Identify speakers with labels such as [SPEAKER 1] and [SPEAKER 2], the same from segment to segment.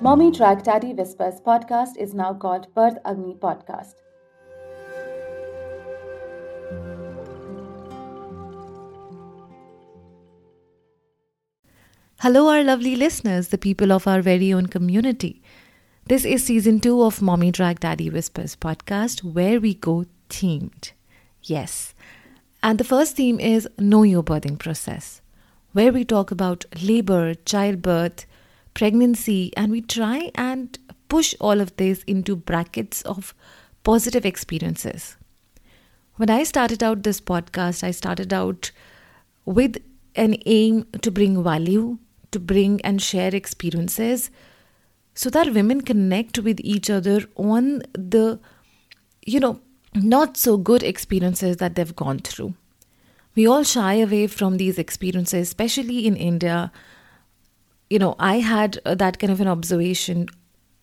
[SPEAKER 1] Mommy Track Daddy Whispers podcast is now called Birth Agni Podcast.
[SPEAKER 2] Hello, our lovely listeners, the people of our very own community. This is season two of Mommy Track Daddy Whispers podcast, where we go themed. Yes. And the first theme is Know Your Birthing Process, where we talk about labor, childbirth, pregnancy, and we try and push all of this into brackets of positive experiences. When I started out this podcast, I started out with an aim to bring value, to bring and share experiences so that women connect with each other on the, you know, not so good experiences that they've gone through. We all shy away from these experiences, especially in India. You know, I had uh, that kind of an observation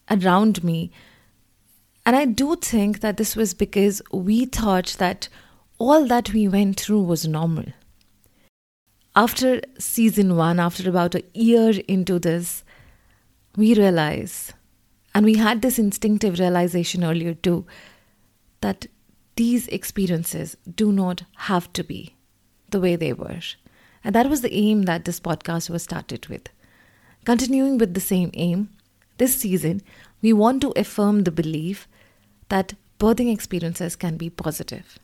[SPEAKER 2] around me. And I do think that this was because we thought that all that we went through was normal. After season one, after about a year into this, we realize, and we had this instinctive realization earlier too, that these experiences do not have to be the way they were. And that was the aim that this podcast was started with. Continuing with the same aim, this season, we want to affirm the belief that birthing experiences can be positive.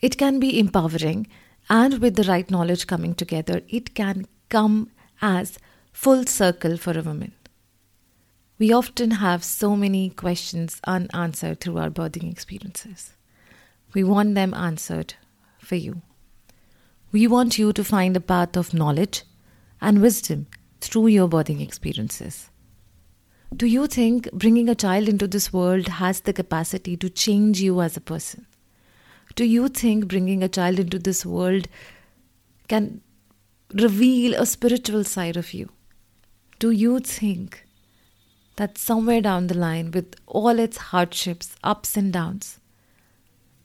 [SPEAKER 2] It can be empowering, and with the right knowledge coming together, it can come as full circle for a woman. We often have so many questions unanswered through our birthing experiences. We want them answered for you. We want you to find a path of knowledge and wisdom through your birthing experiences. Do you think bringing a child into this world has the capacity to change you as a person? Do you think bringing a child into this world can reveal a spiritual side of you? Do you think that somewhere down the line, with all its hardships, ups and downs,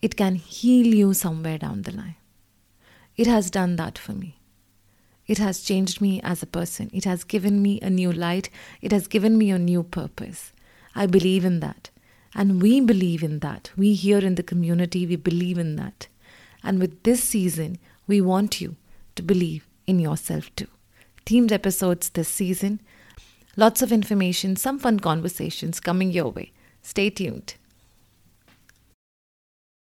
[SPEAKER 2] it can heal you somewhere down the line? It has done that for me. It has changed me as a person. It has given me a new light. It has given me a new purpose. I believe in that. And we believe in that. We here in the community, we believe in that. And with this season, we want you to believe in yourself too. Themed episodes this season. Lots of information, some fun conversations coming your way. Stay tuned.